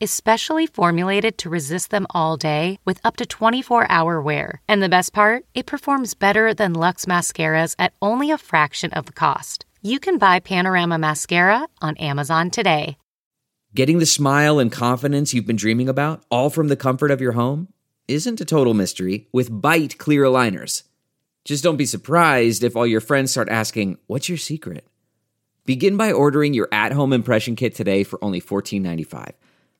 is specially formulated to resist them all day with up to 24 hour wear. And the best part, it performs better than Luxe mascaras at only a fraction of the cost. You can buy Panorama Mascara on Amazon today. Getting the smile and confidence you've been dreaming about, all from the comfort of your home, isn't a total mystery with Byte clear aligners. Just don't be surprised if all your friends start asking, What's your secret? Begin by ordering your at home impression kit today for only $14.95.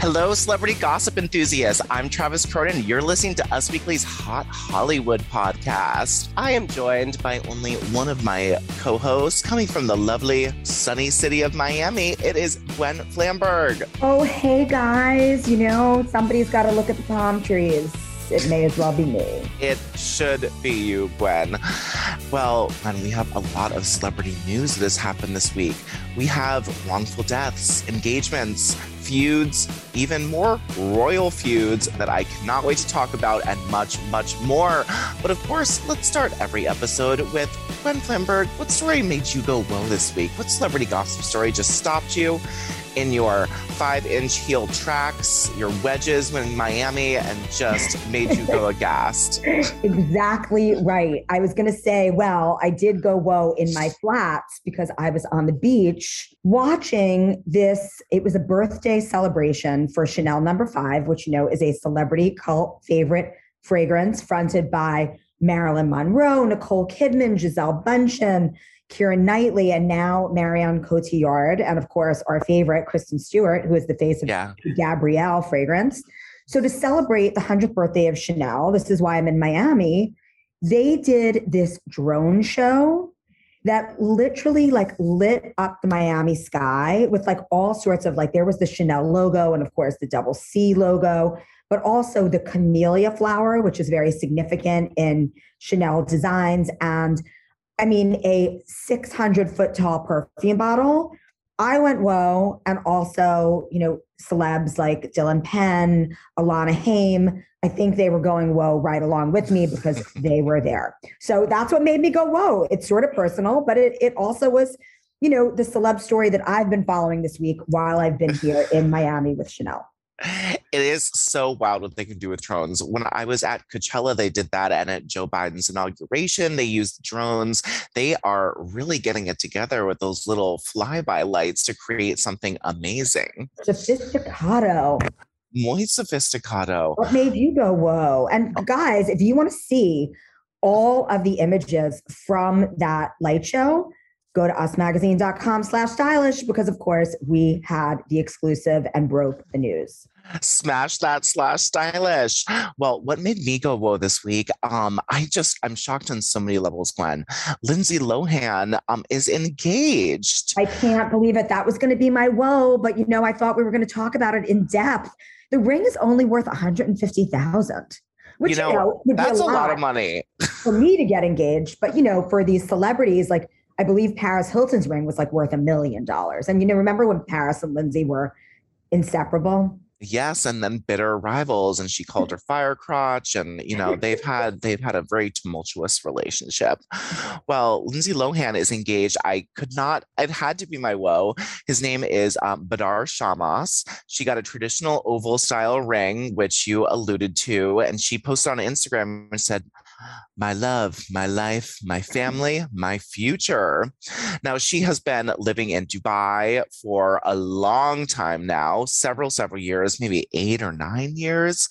Hello, celebrity gossip enthusiasts. I'm Travis Cronin. You're listening to Us Weekly's Hot Hollywood podcast. I am joined by only one of my co hosts coming from the lovely, sunny city of Miami. It is Gwen Flamberg. Oh, hey guys. You know, somebody's got to look at the palm trees it may as well be me. It should be you, Gwen. Well, Gwen, we have a lot of celebrity news that has happened this week. We have wrongful deaths, engagements, feuds, even more royal feuds that I cannot wait to talk about, and much, much more. But of course, let's start every episode with Gwen Flamberg. What story made you go whoa this week? What celebrity gossip story just stopped you? in your five inch heel tracks, your wedges when in Miami, and just made you go aghast. Exactly right. I was going to say, well, I did go whoa in my flats because I was on the beach watching this. It was a birthday celebration for Chanel number no. five, which you know is a celebrity cult favorite fragrance fronted by Marilyn Monroe, Nicole Kidman, Gisele Bündchen. Keira Knightley, and now Marion Cotillard, and of course our favorite Kristen Stewart, who is the face of yeah. Gabrielle fragrance. So to celebrate the 100th birthday of Chanel, this is why I'm in Miami. They did this drone show that literally like lit up the Miami sky with like all sorts of like there was the Chanel logo and of course the double C logo, but also the camellia flower, which is very significant in Chanel designs and I mean, a 600 foot tall perfume bottle. I went whoa, and also, you know, celebs like Dylan Penn, Alana Haim. I think they were going whoa right along with me because they were there. So that's what made me go whoa. It's sort of personal, but it it also was, you know, the celeb story that I've been following this week while I've been here in Miami with Chanel. It is so wild what they can do with drones. When I was at Coachella, they did that, and at Joe Biden's inauguration, they used drones. They are really getting it together with those little flyby lights to create something amazing. Sophisticado. Muy sophisticado. What made you go, whoa? And oh. guys, if you want to see all of the images from that light show, go to usmagazine.com slash stylish because of course we had the exclusive and broke the news. Smash that slash stylish. Well what made me go whoa this week? Um i just i'm shocked on so many levels gwen. Lindsay lohan um is engaged. I can't believe it. That was going to be my whoa but you know i thought we were going to talk about it in depth. The ring is only worth 150000 which you know, you know that's a lot, a lot of money. for me to get engaged but you know for these celebrities like I believe Paris Hilton's ring was like worth a million dollars. And you know, remember when Paris and Lindsay were inseparable? Yes, and then bitter rivals, and she called her fire crotch, and you know they've had they've had a very tumultuous relationship. Well, Lindsay Lohan is engaged. I could not. It had to be my woe. His name is um, Bader Shammas. She got a traditional oval style ring, which you alluded to, and she posted on Instagram and said, my love, my life, my family, my future. Now, she has been living in Dubai for a long time now, several, several years, maybe eight or nine years.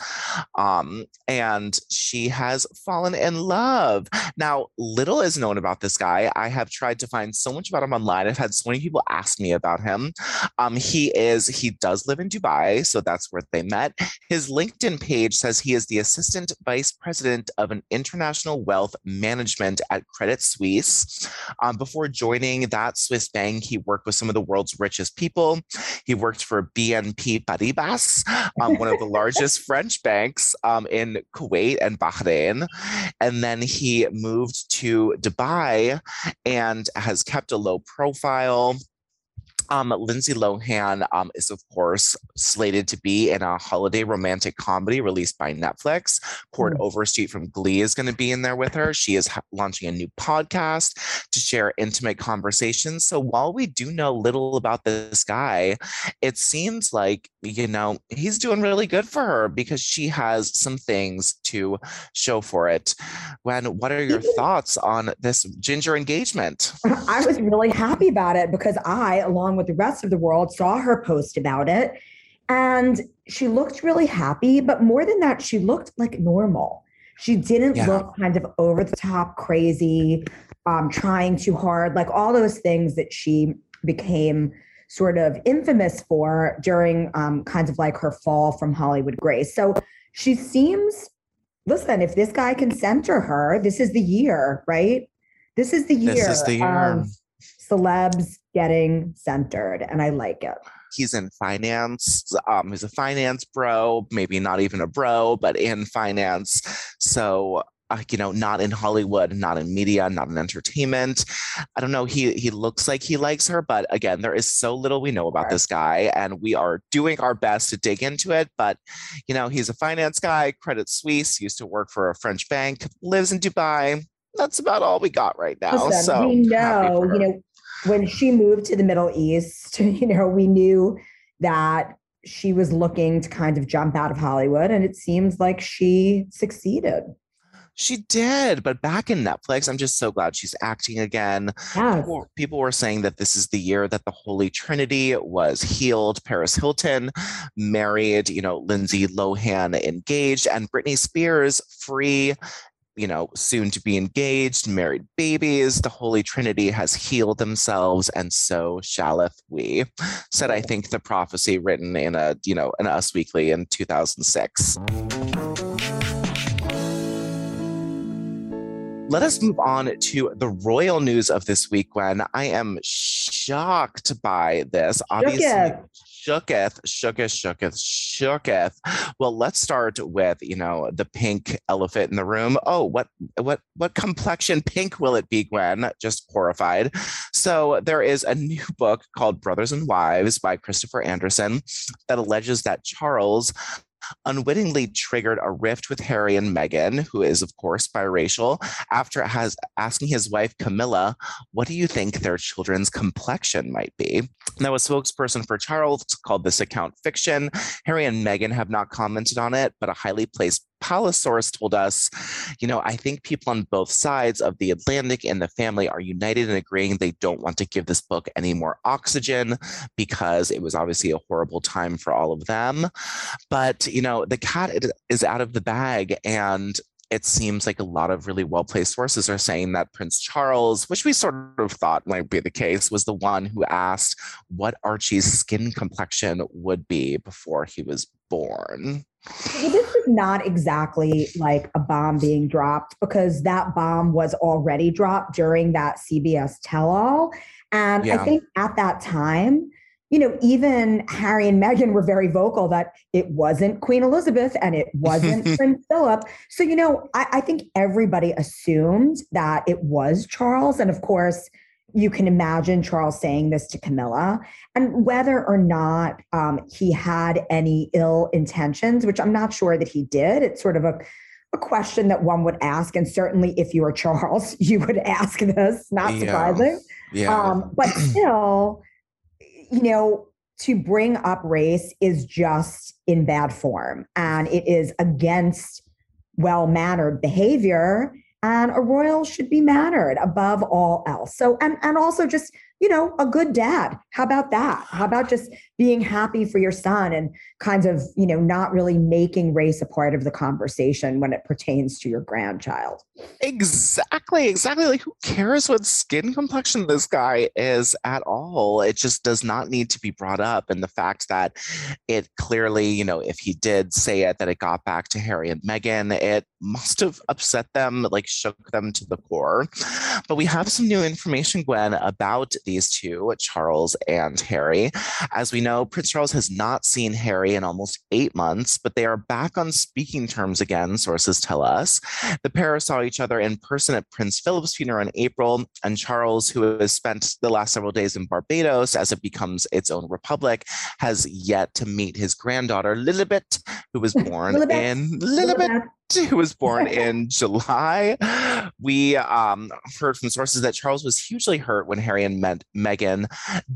Um, and she has fallen in love. Now, little is known about this guy. I have tried to find so much about him online. I've had so many people ask me about him. Um, he is, he does live in Dubai, so that's where they met. His LinkedIn page says he is the assistant vice president of an international wealth management at Credit Suisse. Um, before joining that Swiss bank, he worked with some of the world's richest people. He worked for BNP Paribas, um, one of the largest French banks um, in Kuwait and Bahrain. And then he moved to Dubai and has kept a low profile um, Lindsay Lohan um, is, of course, slated to be in a holiday romantic comedy released by Netflix. Chord mm. Overstreet from Glee is going to be in there with her. She is ha- launching a new podcast to share intimate conversations. So while we do know little about this guy, it seems like, you know, he's doing really good for her because she has some things to show for it. Gwen, what are your thoughts on this ginger engagement? I was really happy about it because I, along with the rest of the world, saw her post about it. And she looked really happy. But more than that, she looked like normal. She didn't yeah. look kind of over the top crazy, um, trying too hard, like all those things that she became sort of infamous for during um, kinds of like her fall from Hollywood grace. So she seems, listen, if this guy can center her, this is the year, right? This is the year. This is the year. Of, celebs getting centered, and I like it. He's in finance. Um, he's a finance bro, maybe not even a bro, but in finance. So uh, you know, not in Hollywood, not in media, not in entertainment. I don't know. He he looks like he likes her, but again, there is so little we know about this guy, and we are doing our best to dig into it. But you know, he's a finance guy, Credit Suisse, used to work for a French bank, lives in Dubai. That's about all we got right now. Listen, so we know, you know, when she moved to the Middle East, you know, we knew that she was looking to kind of jump out of Hollywood, and it seems like she succeeded. She did, but back in Netflix, I'm just so glad she's acting again. Yes. People, people, were saying that this is the year that the Holy Trinity was healed. Paris Hilton married, you know, Lindsay Lohan engaged, and Britney Spears free you know, soon to be engaged, married babies. The Holy Trinity has healed themselves, and so shalleth we. Said, I think, the prophecy written in a, you know, an Us Weekly in 2006. Let us move on to the royal news of this week, Gwen. I am shocked by this. Obviously, shooketh, shooketh, shooketh, shooketh. Well, let's start with you know the pink elephant in the room. Oh, what what what complexion pink will it be, Gwen? Just horrified. So there is a new book called Brothers and Wives by Christopher Anderson that alleges that Charles unwittingly triggered a rift with Harry and Meghan, who is, of course, biracial, after has asking his wife Camilla, what do you think their children's complexion might be? Now, a spokesperson for Charles called this account fiction. Harry and Meghan have not commented on it, but a highly placed palace source told us, you know, I think people on both sides of the Atlantic and the family are united in agreeing they don't want to give this book any more oxygen because it was obviously a horrible time for all of them. But, you know, the cat is out of the bag and it seems like a lot of really well placed sources are saying that Prince Charles, which we sort of thought might be the case, was the one who asked what Archie's skin complexion would be before he was born. Well, this is not exactly like a bomb being dropped because that bomb was already dropped during that CBS tell all. And yeah. I think at that time, you know, even Harry and Meghan were very vocal that it wasn't Queen Elizabeth and it wasn't Prince Philip. So, you know, I, I think everybody assumed that it was Charles. And of course, you can imagine Charles saying this to Camilla, and whether or not um, he had any ill intentions, which I'm not sure that he did. It's sort of a, a question that one would ask, and certainly if you were Charles, you would ask this. Not yeah. surprising, yeah. Um, but still, you know, to bring up race is just in bad form, and it is against well mannered behavior. And a royal should be mannered above all else. So, and, and also just you know, a good dad. How about that? How about just being happy for your son and kind of, you know, not really making race a part of the conversation when it pertains to your grandchild? Exactly. Exactly. Like, who cares what skin complexion this guy is at all? It just does not need to be brought up. And the fact that it clearly, you know, if he did say it, that it got back to Harry and Meghan, it must have upset them, like shook them to the core. But we have some new information, Gwen, about these two, Charles and Harry. As we know, Prince Charles has not seen Harry in almost eight months, but they are back on speaking terms again, sources tell us. The pair saw each other in person at Prince Philip's funeral in April, and Charles, who has spent the last several days in Barbados as it becomes its own republic, has yet to meet his granddaughter, Lilibet, who was born in Lilibet. Lilibet who was born in July. We um, heard from sources that Charles was hugely hurt when Harry and Meg- Meghan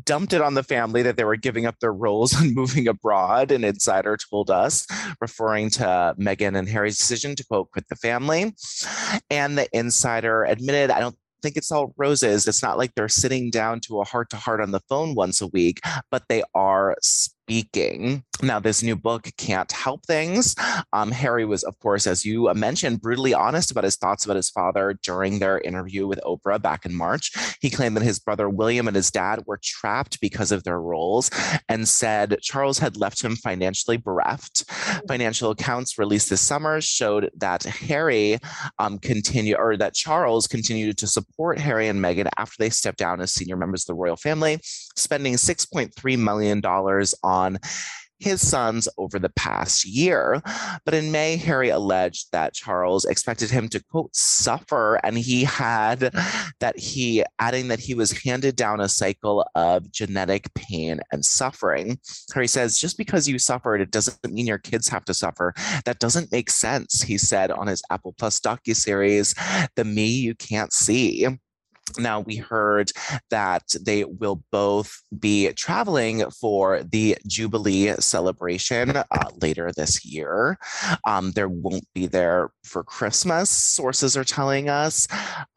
dumped it on the family that they were giving up their roles and moving abroad. An insider told us, referring to Meghan and Harry's decision to quote, quit the family. And the insider admitted, I don't think it's all roses. It's not like they're sitting down to a heart to heart on the phone once a week, but they are speaking. Now, this new book can't help things. Um, Harry was, of course, as you mentioned, brutally honest about his thoughts about his father during their interview with Oprah back in March. He claimed that his brother William and his dad were trapped because of their roles and said Charles had left him financially bereft. Financial accounts released this summer showed that Harry um, continued, or that Charles continued to support Harry and Meghan after they stepped down as senior members of the royal family, spending $6.3 million on his sons over the past year. But in May, Harry alleged that Charles expected him to, quote, suffer. And he had that he, adding that he was handed down a cycle of genetic pain and suffering. Harry says, just because you suffered, it doesn't mean your kids have to suffer. That doesn't make sense, he said on his Apple Plus docu-series, The Me You Can't See. Now, we heard that they will both be traveling for the Jubilee celebration uh, later this year. Um, there won't be there for Christmas, sources are telling us.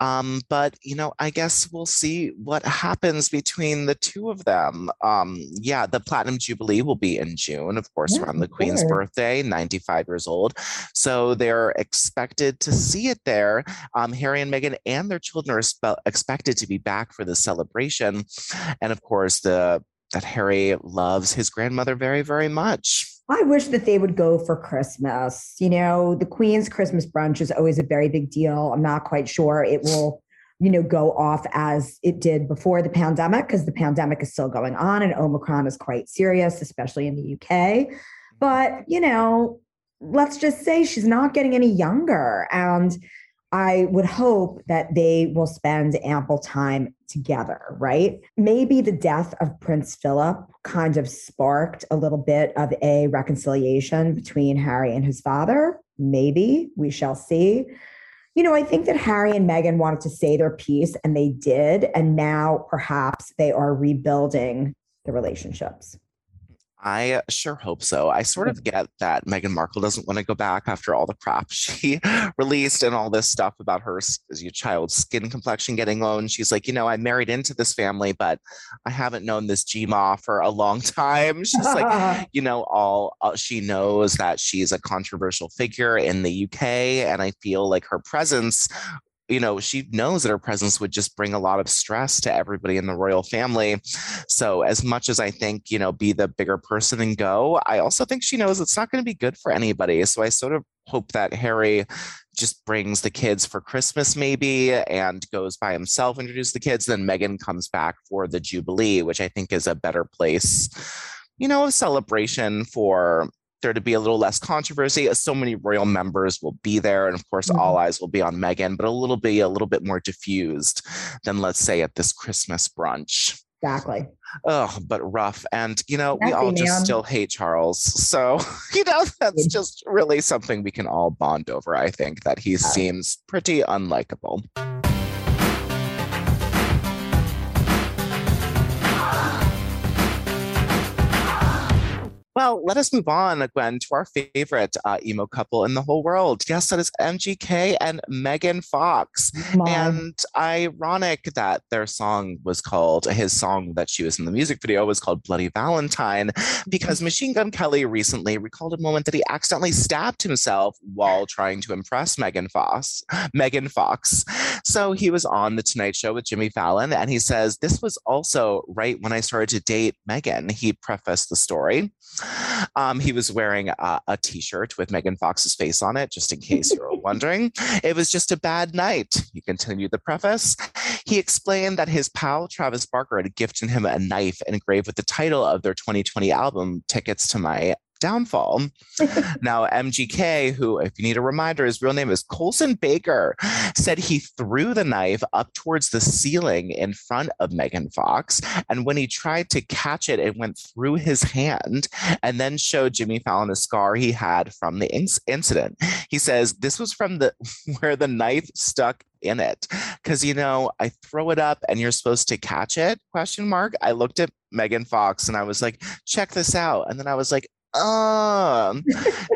Um, but, you know, I guess we'll see what happens between the two of them. Um, yeah, the Platinum Jubilee will be in June, of course, yeah, around the Queen's sure. birthday, 95 years old. So they're expected to see it there. Um, Harry and Meghan and their children are expected expected to be back for the celebration. And of course, the that Harry loves his grandmother very, very much. I wish that they would go for Christmas. You know, the Queen's Christmas brunch is always a very big deal. I'm not quite sure it will, you know, go off as it did before the pandemic because the pandemic is still going on and Omicron is quite serious, especially in the UK. But, you know, let's just say she's not getting any younger. And I would hope that they will spend ample time together, right? Maybe the death of Prince Philip kind of sparked a little bit of a reconciliation between Harry and his father. Maybe we shall see. You know, I think that Harry and Meghan wanted to say their piece and they did. And now perhaps they are rebuilding the relationships. I sure hope so. I sort of get that Meghan Markle doesn't want to go back after all the crap she released and all this stuff about her as your child's skin complexion getting low. she's like, you know, I married into this family, but I haven't known this Gma for a long time. She's like, you know, all uh, she knows that she's a controversial figure in the UK, and I feel like her presence you know, she knows that her presence would just bring a lot of stress to everybody in the royal family. So, as much as I think, you know, be the bigger person and go, I also think she knows it's not going to be good for anybody. So, I sort of hope that Harry just brings the kids for Christmas, maybe, and goes by himself, introduce the kids. Then Meghan comes back for the Jubilee, which I think is a better place, you know, a celebration for there to be a little less controversy. As so many royal members will be there, and of course, mm-hmm. all eyes will be on Meghan, but a little be a little bit more diffused than let's say at this Christmas brunch. Exactly. Oh, but rough. And, you know, we all just man. still hate Charles. So, you know, that's just really something we can all bond over. I think that he yeah. seems pretty unlikable. Well, let us move on, Gwen, to our favorite uh, emo couple in the whole world. Yes, that is MGK and Megan Fox. Mom. And ironic that their song was called, his song that she was in the music video was called Bloody Valentine, because Machine Gun Kelly recently recalled a moment that he accidentally stabbed himself while trying to impress Megan Fox. Megan Fox. So he was on The Tonight Show with Jimmy Fallon, and he says, This was also right when I started to date Megan. He prefaced the story. Um, he was wearing a a t shirt with Megan Fox's face on it, just in case you were wondering. It was just a bad night. He continued the preface. He explained that his pal Travis Barker had gifted him a knife engraved with the title of their 2020 album, Tickets to My Downfall. now, MGK, who, if you need a reminder, his real name is Colson Baker, said he threw the knife up towards the ceiling in front of Megan Fox. And when he tried to catch it, it went through his hand and then showed Jimmy Fallon a scar he had from the inc- incident. He says this was from the where the knife stuck in it because you know i throw it up and you're supposed to catch it question mark i looked at megan fox and i was like check this out and then i was like um,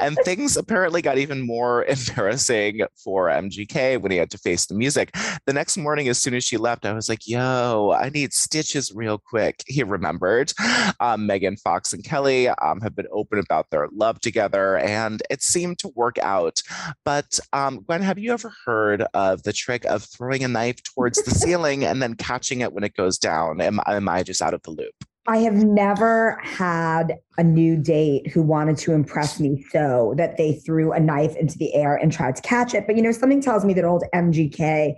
and things apparently got even more embarrassing for MGK when he had to face the music. The next morning, as soon as she left, I was like, yo, I need stitches real quick. He remembered. Um, Megan Fox and Kelly um, have been open about their love together, and it seemed to work out. But um, Gwen, have you ever heard of the trick of throwing a knife towards the ceiling and then catching it when it goes down? Am, am I just out of the loop? I have never had a new date who wanted to impress me so that they threw a knife into the air and tried to catch it. But you know, something tells me that old MGK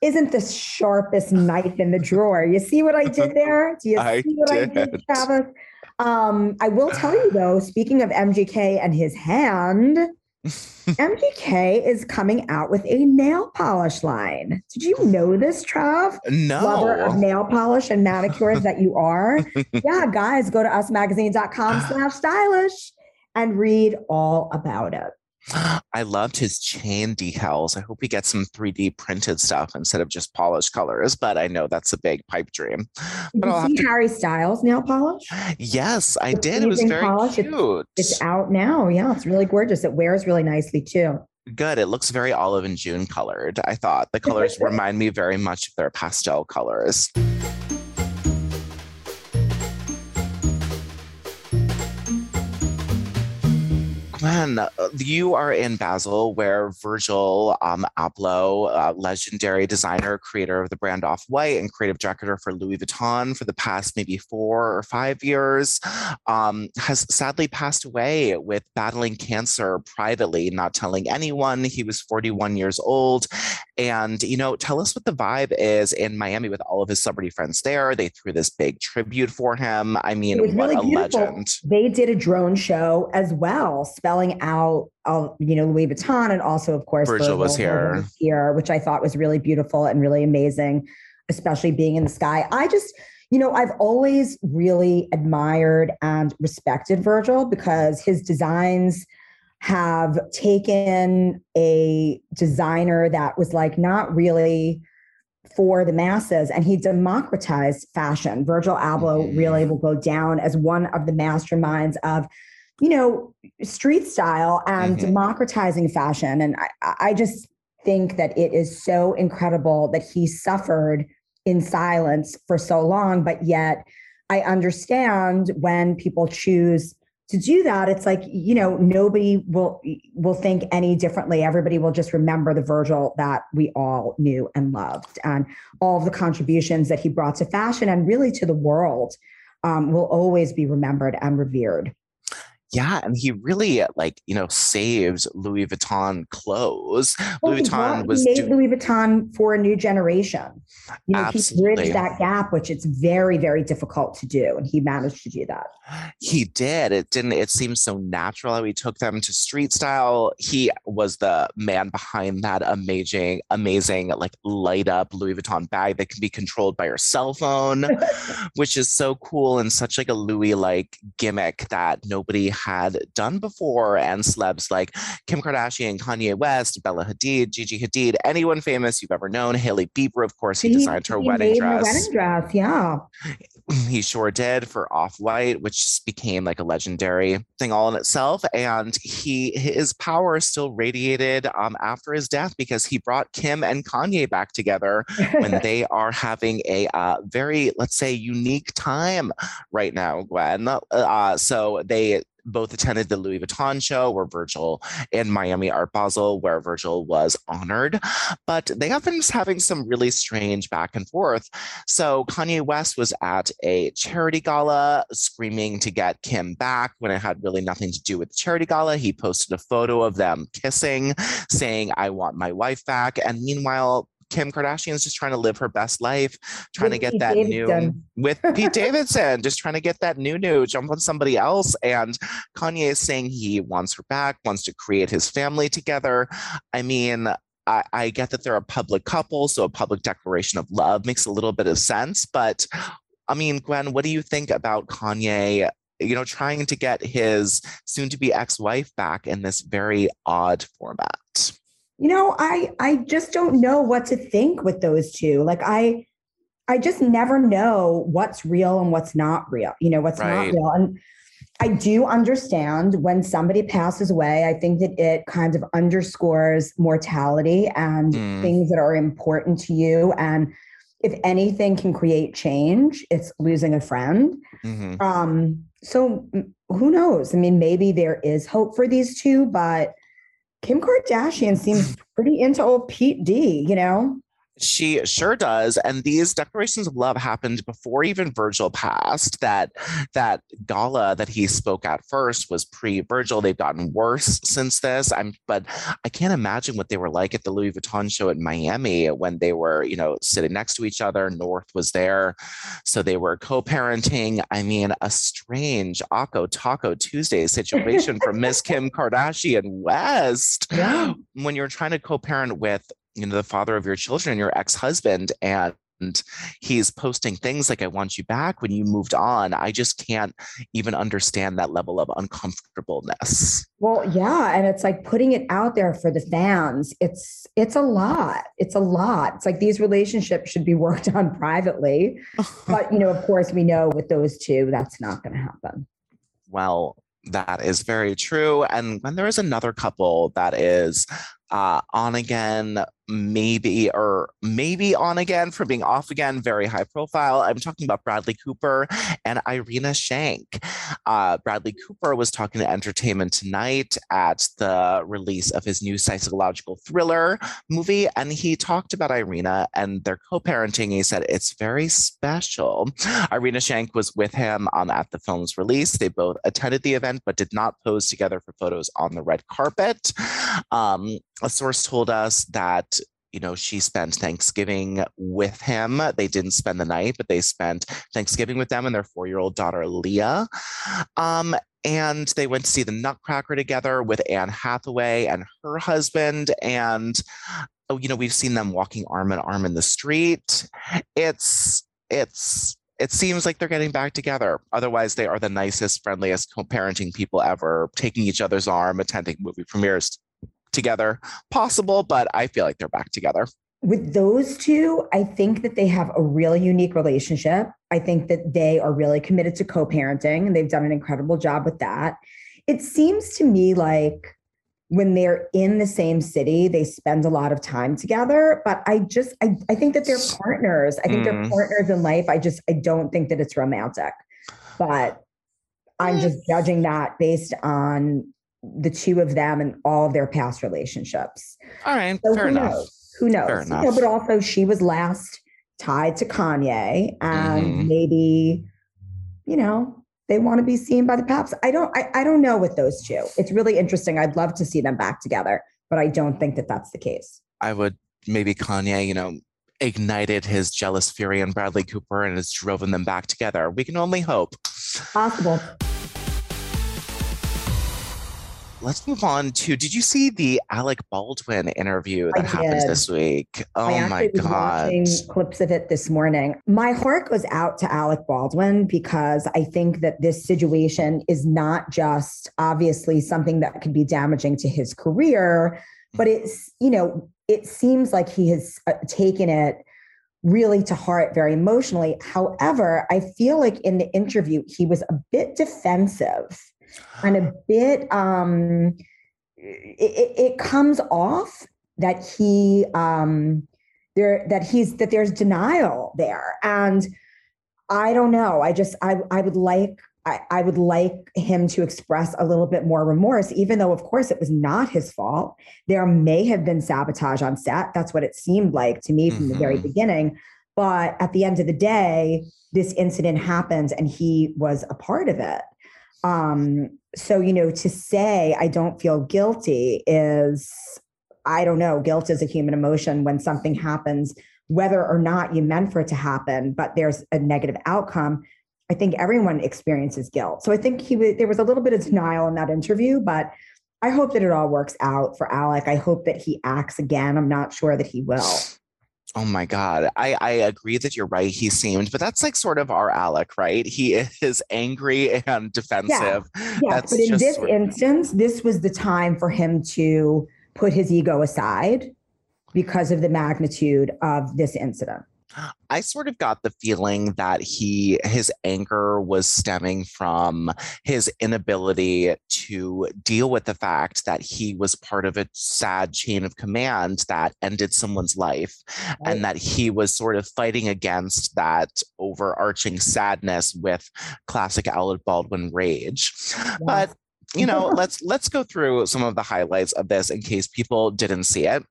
isn't the sharpest knife in the drawer. You see what I did there? Do you I see what I did. did, Travis? Um, I will tell you though, speaking of MGK and his hand, MGK is coming out with a nail polish line. Did you know this, Trav? No. Lover of nail polish and manicures that you are. yeah, guys, go to usmagazine.com slash stylish and read all about it. I loved his chain decals. I hope he gets some 3D printed stuff instead of just polished colors, but I know that's a big pipe dream. Did But I'll you see to Harry Styles nail polish? Yes, I did. It was very polish, it's- It's out now. Yeah, it's really gorgeous. It wears really nicely too. Good. It looks very olive and June colored. I thought the colors remind me very much of their pastel colors. Gwen, you are in Basel, where Virgil um, Abloh, uh, legendary designer, creator of the brand Off White, and creative director for Louis Vuitton for the past maybe four or five years, um, has sadly passed away with battling cancer privately, not telling anyone. He was 41 years old. And, you know, tell us what the vibe is in Miami with all of his celebrity friends there. They threw this big tribute for him. I mean, what really a beautiful. legend. They did a drone show as well, spelling out, uh, you know, Louis Vuitton, and also, of course, Virgil was here. was here, which I thought was really beautiful and really amazing, especially being in the sky. I just, you know, I've always really admired and respected Virgil because his designs have taken a designer that was like not really for the masses and he democratized fashion. Virgil Abloh really will go down as one of the masterminds of, you know, street style and Mhm. democratizing fashion. And I, I just think that it is so incredible that he suffered in silence for so long, but yet I understand when people choose to do that it's like you know nobody will will think any differently everybody will just remember the virgil that we all knew and loved and all of the contributions that he brought to fashion and really to the world um, will always be remembered and revered Yeah, and he really uh, like you know saved Louis Vuitton clothes. Well, Louis Vuitton brought- was made Louis Vuitton for a new generation. You know, he bridged that gap, which it's very, very difficult to do, and he managed to do that. He did. It didn't. It seemed so natural how he took them to street style. He was the man behind that amazing, amazing like light up Louis Vuitton bag that can be controlled by your cell phone, which is so cool and such like a Louis like gimmick that nobody had done before. And celebs like Kim Kardashian, Kanye West, Bella Hadid, Gigi Hadid, anyone famous you've ever known, Hailey Bieber, of course, he, he designed her he wedding dress. wedding dress, yeah. He sure did for Off White, which just became like a legendary thing all in itself. And he his power still radiated um, after his death because he brought Kim and Kanye back together when they are having a uh, very, let's say, unique time right now, Gwen. Uh, so they both attended the Louis Vuitton show where Virgil and Miami Art Basel, where Virgil was honored. But they have been having some really strange back and forth. So Kanye West was at a charity gala screaming to get Kim back when it had really nothing to do with the charity gala. He posted a photo of them kissing, saying, I want my wife back. And meanwhile, Kim Kardashian is just trying to live her best life, trying with to get Pete that Davidson. new with Pete Davidson, just trying to get that new new, jump on somebody else. And Kanye is saying he wants her back, wants to create his family together. I mean, I, I get that they're a public couple, so a public declaration of love makes a little bit of sense. But I mean, Gwen, what do you think about Kanye you know, trying to get his soon to be ex wife back in this very odd format you know i i just don't know what to think with those two like i i just never know what's real and what's not real you know what's right. not real and i do understand when somebody passes away i think that it kind of underscores mortality and mm. things that are important to you and if anything can create change it's losing a friend mm-hmm. um so who knows i mean maybe there is hope for these two but Kim Kardashian seems pretty into old Pete D, you know? She sure does. And these declarations of love happened before even Virgil passed. That that gala that he spoke at first was pre-Virgil. They've gotten worse since this. I'm but I can't imagine what they were like at the Louis Vuitton show in Miami when they were, you know, sitting next to each other. North was there. So they were co-parenting. I mean, a strange Akko Taco Tuesday situation for Miss Kim Kardashian West. Yeah. When you're trying to co-parent with you know the father of your children your ex-husband and he's posting things like i want you back when you moved on. I just can't even understand that level of uncomfortableness. Well yeah and it's like putting it out there for the fans. It's it's a lot. It's a lot. It's like these relationships should be worked on privately. But you know of course we know with those two that's not going to happen. Well that is very true. And when there is another couple that is uh, on again, maybe, or maybe on again for being off again, very high profile. I'm talking about Bradley Cooper and Irina Shayk. Uh, Bradley Cooper was talking to Entertainment Tonight at the release of his new psychological thriller movie, and he talked about Irina and their co parenting. He said it's very special. Irina Shayk was with him um, at the film's release. They both attended the event but did not pose together for photos on the red carpet. Um, a source told us that you know she spent thanksgiving with him. They didn't spend the night but they spent thanksgiving with them and their four-year-old daughter leah. Um, and they went to see the nutcracker together with anne hathaway and her husband. And oh, you know we've seen them walking arm in arm in the street. It's it's it seems like they're getting back together. Otherwise, they are the nicest, friendliest co-parenting people ever, taking each other's arm, attending movie premieres together. Possible, but I feel like they're back together. With those two, I think that they have a really unique relationship. I think that they are really committed to co parenting and they've done an incredible job with that. It seems to me like when they're in the same city, they spend a lot of time together. But I just, I, I think that they're partners. I think mm. they're partners in life. I just, I don't think that it's romantic. But I'm just judging that based on the two of them and all of their past relationships. All right, so fair who enough. Knows? Who knows? Fair enough. You know, but also, she was last tied to Kanye, and mm-hmm. maybe, you know, they want to be seen by the paps. I don't. I, I don't know with those two. It's really interesting. I'd love to see them back together, but I don't think that that's the case. I would maybe Kanye, you know, ignited his jealous fury in Bradley Cooper and has driven them back together. We can only hope. Possible. Let's move on to did you see the Alec Baldwin interview that I happened this week? I Oh my actually was God. watching clips of it this morning. My heart goes out to Alec Baldwin because I think that this situation is not just obviously something that could be damaging to his career, but it's, you know, it seems like he has uh, taken it really to heart very emotionally. However, I feel like in the interview, he was a bit defensive and a bit, um, it, it- comes off that he, um, there that he's that there's denial there and i don't know i just i i would like I, I would like him to express a little bit more remorse, even though, of course, it was not his fault. There may have been sabotage on set. That's what it seemed like to me from the very Mhm. beginning. But at the end of the day, this incident happened and he was a part of it. Um, so, you know, to say I don't feel guilty is, I don't know, guilt is a human emotion when something happens, whether or not you meant for it to happen, but there's a negative outcome. I think everyone experiences guilt. So I think he was, there was a little bit of denial in that interview, but I hope that it all works out for Alec. I hope that he acts again. I'm not sure that he will. Oh my God. I, I agree that you're right. He seemed, but that's like sort of our Alec, right? He is angry and defensive. Yes, That's but in this sort of- instance, this was the time for him to put his ego aside because of the magnitude of this incident. I sort of got the feeling that he his anger was stemming from his inability to deal with the fact that he was part of a sad chain of command that ended someone's life Right. and that he was sort of fighting against that overarching sadness with classic Alec Baldwin rage. But you know, let's let's go through some of the highlights of this in case people didn't see it.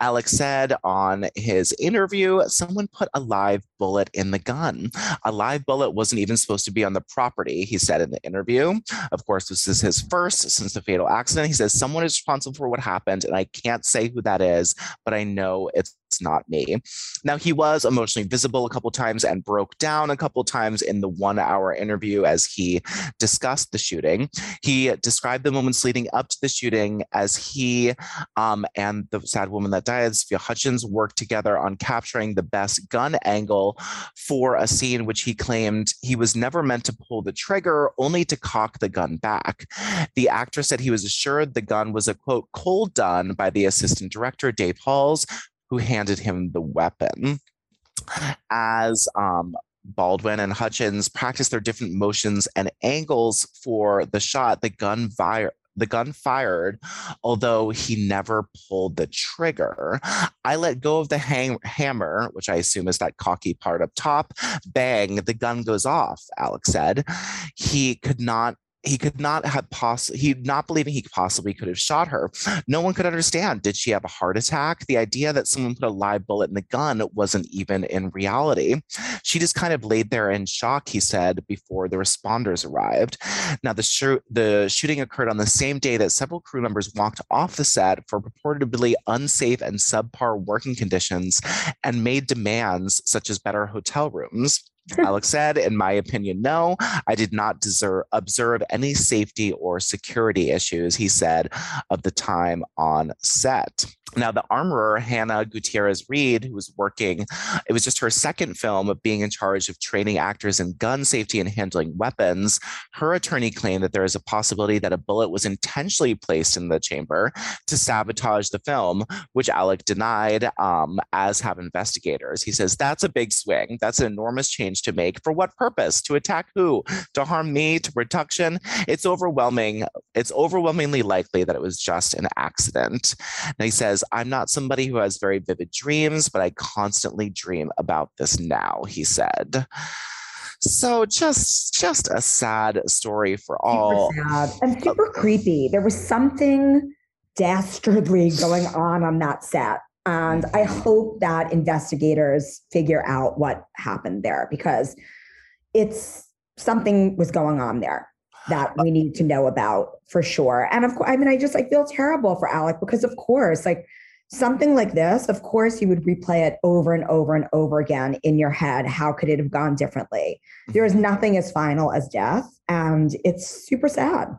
Alec said on his interview, someone put a live bullet in the gun. A live bullet wasn't even supposed to be on the property, he said in the interview. Of course, this is his first since the fatal accident. He says, Someone is responsible for what happened, and I can't say who that is, but I know it's not me. Now, he was emotionally visible a couple times and broke down a couple times in the one hour interview as he discussed the shooting. He described the moments leading up to the shooting as he um, and the sad woman that died, Sophia Hutchins, worked together on capturing the best gun angle for a scene which he claimed he was never meant to pull the trigger, only to cock the gun back. The actor said he was assured the gun was a quote, cold done by the assistant director, Dave Halls, who handed him the weapon. As um, Baldwin and Hutchins practiced their different motions and angles for the shot, the gun fire the gun fired, although he never pulled the trigger. I let go of the hang- hammer, which I assume is that cocky part up top. Bang, the gun goes off, Alec said. He could not. He could not have possibly, he not believing he possibly could have shot her. No one could understand. Did she have a heart attack? The idea that someone put a live bullet in the gun wasn't even in reality. She just kind of laid there in shock, he said, before the responders arrived. Now, the, shoo- the shooting occurred on the same day that several crew members walked off the set for purportedly unsafe and subpar working conditions and made demands such as better hotel rooms. Alec said, in my opinion, no, I did not deserve, observe any safety or security issues, he said, of the time on set. Now, the armorer, Hannah Gutierrez Reed, who was working, it was just her second film of being in charge of training actors in gun safety and handling weapons. Her attorney claimed that there is a possibility that a bullet was intentionally placed in the chamber to sabotage the film, which Alec denied, um, as have investigators. He says, That's a big swing. That's an enormous change to make. For what purpose? To attack who? To harm me? To production? It's overwhelming. It's overwhelmingly likely that it was just an accident. And he says, I'm not somebody who has very vivid dreams, but I constantly dream about this now, he said. So just just a sad story for all. Super sad and super creepy. There was something dastardly going on on that set. And I mm-hmm. hope that investigators figure out what happened there because it's something was going on there that we need to know about for sure. And of course, I mean, I just I feel terrible for Alec because of course, like something like this, of course, you would replay it over and over and over again in your head. How could it have gone differently? There is nothing as final as death, and it's super sad.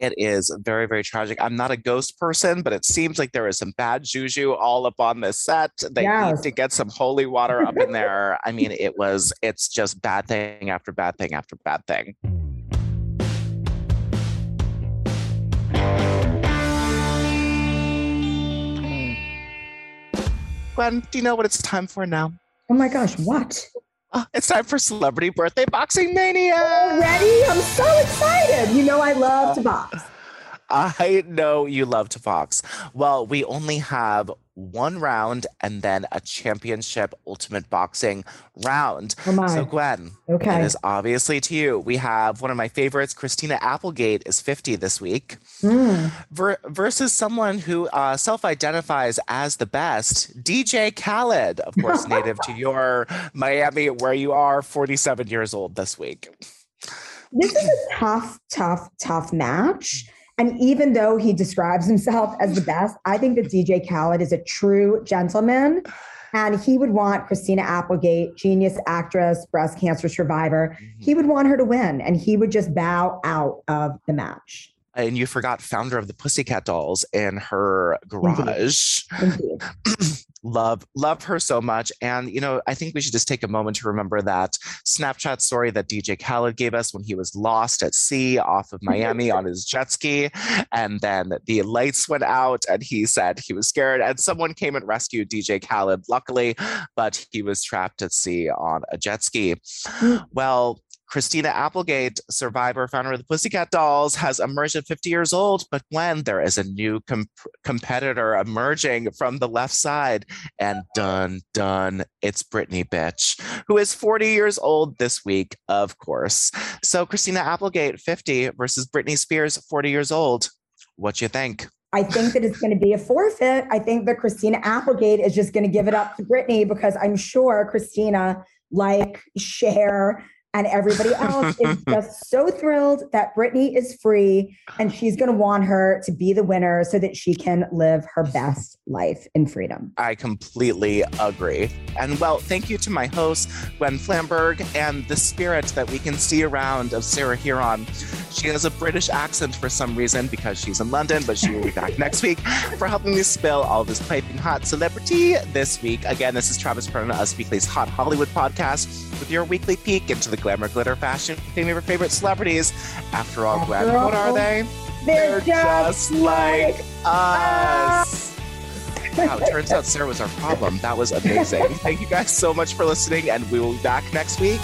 It is very, very tragic. I'm not a ghost person, but it seems like there is some bad juju all up on this set. They yes. need to get some holy water up in there. I mean, it was, it's just bad thing after bad thing after bad thing. Gwen, do you know what it's time for now? Oh my gosh, what? Oh, it's time for Celebrity Birthday Boxing Mania. Ready? I'm so excited. You know I love to box. I know you love to box. Well, we only have one round and then a championship ultimate boxing round. Oh so, Gwen, okay. it is obviously to you. We have one of my favorites, Christina Applegate, is 50 this week, mm. ver- versus someone who uh, self identifies as the best, DJ Khaled, of course, native to your Miami, where you are 47 years old this week. This is a tough, tough, tough match. And even though he describes himself as the best, I think that DJ Khaled is a true gentleman. And he would want Christina Applegate, genius actress, breast cancer survivor, he mm-hmm. would want her to win. And he would just bow out of the match and you forgot founder of the Pussycat Dolls in her garage. love love her so much. And you know i think we should just take a moment to remember that snapchat story that dj khaled gave us when he was lost at sea off of miami on his jet ski. And then the lights went out and he said he was scared and someone came and rescued dj khaled luckily but he was trapped at sea on a jet ski. Mm. well Christina Applegate, survivor, founder of the Pussycat Dolls, has emerged at 50 years old. But when there is a new com- competitor emerging from the left side, and done, done, it's Britney Bitch, who is 40 years old this week, of course. So Christina Applegate, 50, versus Britney Spears, 40 years old. What you think? I think that it's going to be a forfeit. I think that Christina Applegate is just going to give it up to Britney because I'm sure Christina, like Cher, and everybody else is just so thrilled that Britney is free and she's going to want her to be the winner so that she can live her best life in freedom. I completely agree. And well, thank you to my host, Gwen Flamberg, and the spirit that we can see around of Sarah Hearon. She has a British accent for some reason because she's in London, but she will be back next week for helping me spill all this piping hot celebrity this week. Again, this is Travis Perna, Us Weekly's Hot Hollywood podcast with your weekly peek into the glamour, glitter, fashion, favorite favorite celebrities. After all, Gwen, what are they? They're, they're just, just, like us. Wow, it turns out Sarah was our problem. That was amazing. Thank you guys so much for listening, and we will be back next week.